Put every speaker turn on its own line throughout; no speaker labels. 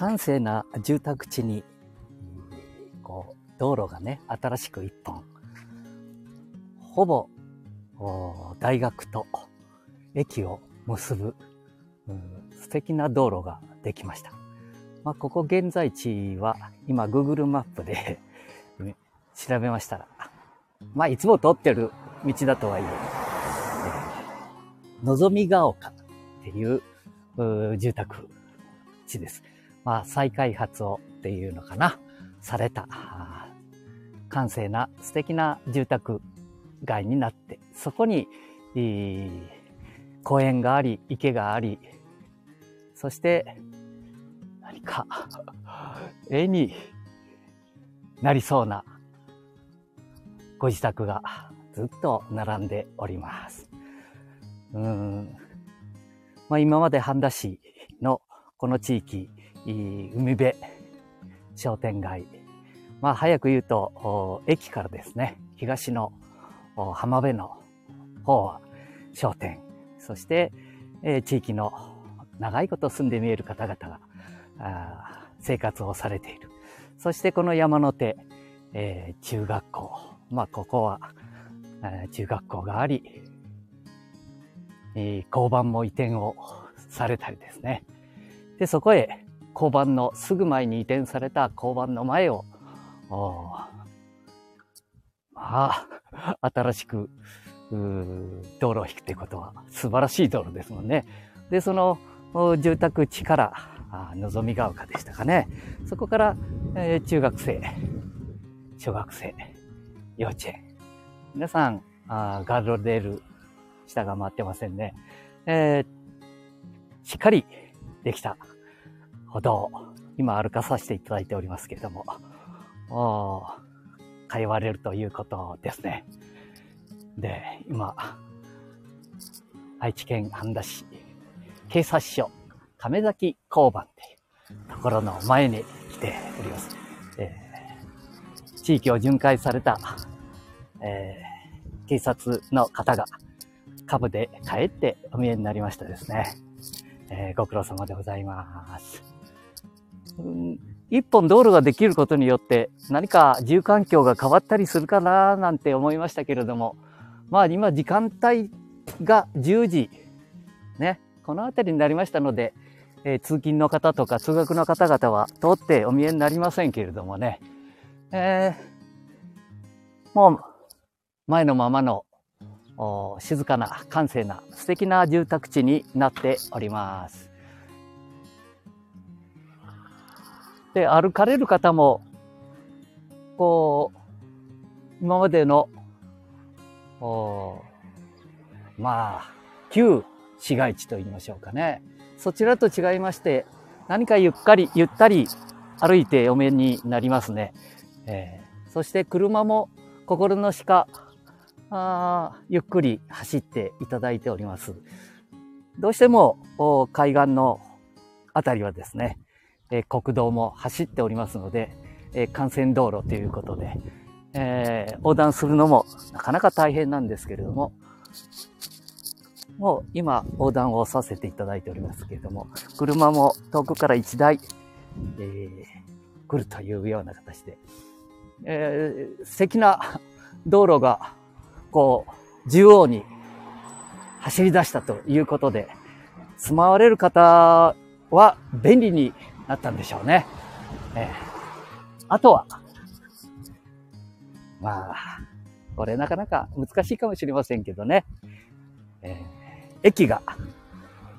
閑静な住宅地に、こう、道路がね、新しく一本、ほぼ、大学と駅を結ぶ、うん、素敵な道路ができました。まあ、ここ現在地は、今 Google マップで 調べましたら、まあ、いつも通ってる道だとはいえ、のぞみが丘っていう住宅地です。まあ、再開発をっていうのかな、された、閑静な素敵な住宅街になって、そこに、公園があり、池があり、そして、何か、絵になりそうなご自宅がずっと並んでおります。うん。まあ今まで半田市のこの地域、海辺商店街。まあ早く言うと、駅からですね、東の浜辺の方は商店。そして、えー、地域の長いこと住んで見える方々が生活をされている。そしてこの山の手、えー、中学校。まあここは、えー、中学校があり、えー、交番も移転をされたりですね。で、そこへ交番のすぐ前に移転された交番の前を、まあ、新しく道路を引くということは素晴らしい道路ですもんね。で、その住宅地からのぞみが丘でしたかね。そこから、えー、中学生、小学生、幼稚園。皆さん、あガードレール、下が回ってませんね。えー、しっかりできた歩道、今歩かさせていただいておりますけれども、お通われるということですね。で、今、愛知県半田市警察署亀崎交番っていうところの前に来ております。えー、地域を巡回された、えー、警察の方が株で帰ってお見えになりましたですね。えー、ご苦労様でございます。一本道路ができることによって何か住環境が変わったりするかななんて思いましたけれども、まあ今時間帯が10時、ね、この辺りになりましたので、えー、通勤の方とか通学の方々は通ってお見えになりませんけれどもね、えー、もう前のままの静かな閑静な素敵な住宅地になっております。で、歩かれる方も、こう、今までの、まあ、旧市街地と言いましょうかね。そちらと違いまして、何かゆっかり、ゆったり歩いてお目になりますね。えー、そして車も心の鹿、あゆっくり走っていただいております。どうしても海岸のあたりはですね、え、国道も走っておりますので、え、幹線道路ということで、えー、横断するのもなかなか大変なんですけれども、もう今横断をさせていただいておりますけれども、車も遠くから1台、えー、来るというような形で、えー、素敵な道路が、こう、縦横に走り出したということで、住まわれる方は便利になったんでしょうね。えー、あとは、まあ、これなかなか難しいかもしれませんけどね。えー駅が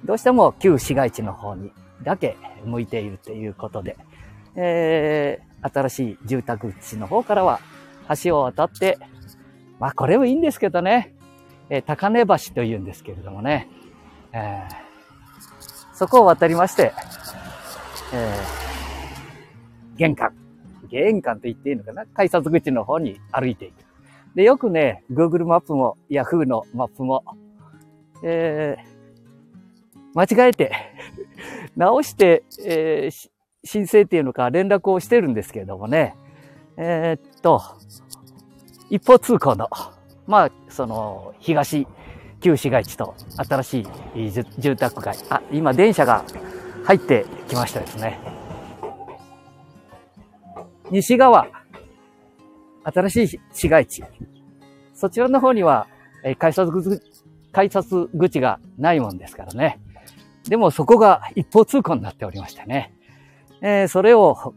どうしても旧市街地の方にだけ向いているということで、えー、新しい住宅地の方からは橋を渡って、まあこれもいいんですけどね、えー、高根橋というんですけれどもね、えー、そこを渡りまして、えー、玄関、玄関と言っていいのかな？改札口の方に歩いていく。で、よくね、Google マップも Yahoo のマップもえー、間違えて 直して、えー、申請っていうのか連絡をしてるんですけれどもね、えー、っと、一方通行の、まあ、その、東、旧市街地と新しい住宅街。あ、今電車が入ってきましたですね。西側、新しい市街地。そちらの方には、え改札口、改札口がないもんですからね。でもそこが一方通行になっておりましてね。えー、それを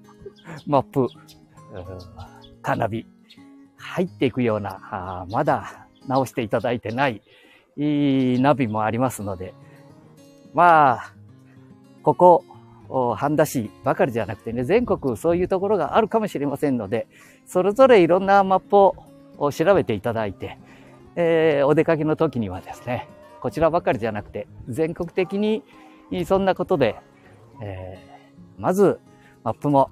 マップ、カーナビ、入っていくような、あまだ直していただいてないいいナビもありますので、まあ、ここ、半田市ばかりじゃなくてね、全国そういうところがあるかもしれませんので、それぞれいろんなマップを調べていただいて、えー、お出かけの時にはですね、こちらばかりじゃなくて、全国的にそんなことで、えー、まず、マップも、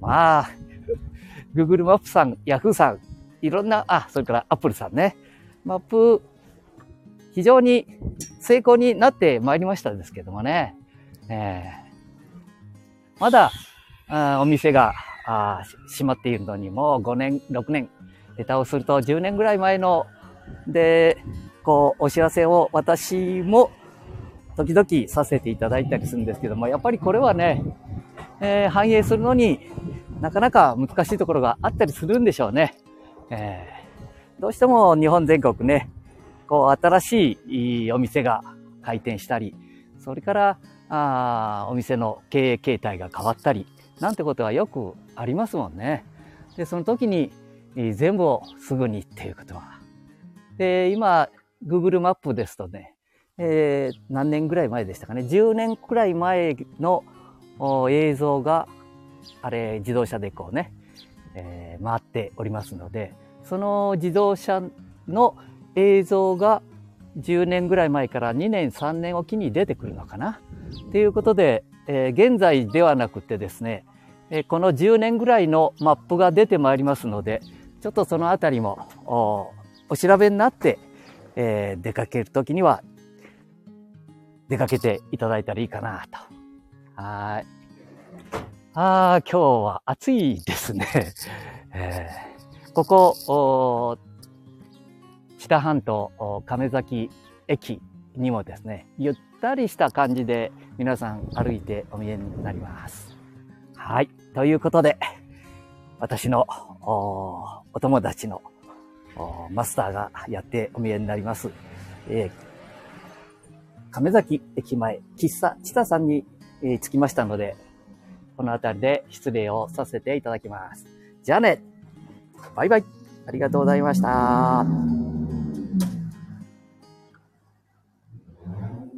まあ、Google マップさん、Yahoo さん、いろんな、あ、それから Apple さんね、マップ、非常に成功になってまいりましたですけどもね、えー、まだ、あお店があ閉まっているのにもう5年、6年、下手をすると10年ぐらい前の、で、こう、お知らせを私も時々させていただいたりするんですけども、やっぱりこれはね、えー、反映するのになかなか難しいところがあったりするんでしょうね。えー、どうしても日本全国ね、こう新しいお店が開店したり、それからあお店の経営形態が変わったり、なんてことはよくありますもんね。で、その時に全部をすぐにっていうことは。で、今、Google マップですとね、えー、何年ぐらい前でしたかね、10年くらい前の映像が、あれ、自動車でこうね、えー、回っておりますので、その自動車の映像が10年ぐらい前から2年、3年おきに出てくるのかな。ということで、えー、現在ではなくてですね、えー、この10年ぐらいのマップが出てまいりますので、ちょっとそのあたりもおお調べになって、えー、出かけるときには出かけていただいたらいいかなと。はい。ああ、今日は暑いですね。えー、ここ、知多半島亀崎駅にもですね、ゆったりした感じで皆さん歩いてお見えになります。はい。ということで、私のお友達のマスターがやってお見えになります。えー亀崎駅前、喫茶チタさんに、えー、着きましたので、この辺りで失礼をさせていただきます。じゃあねバイバイありがとうございました。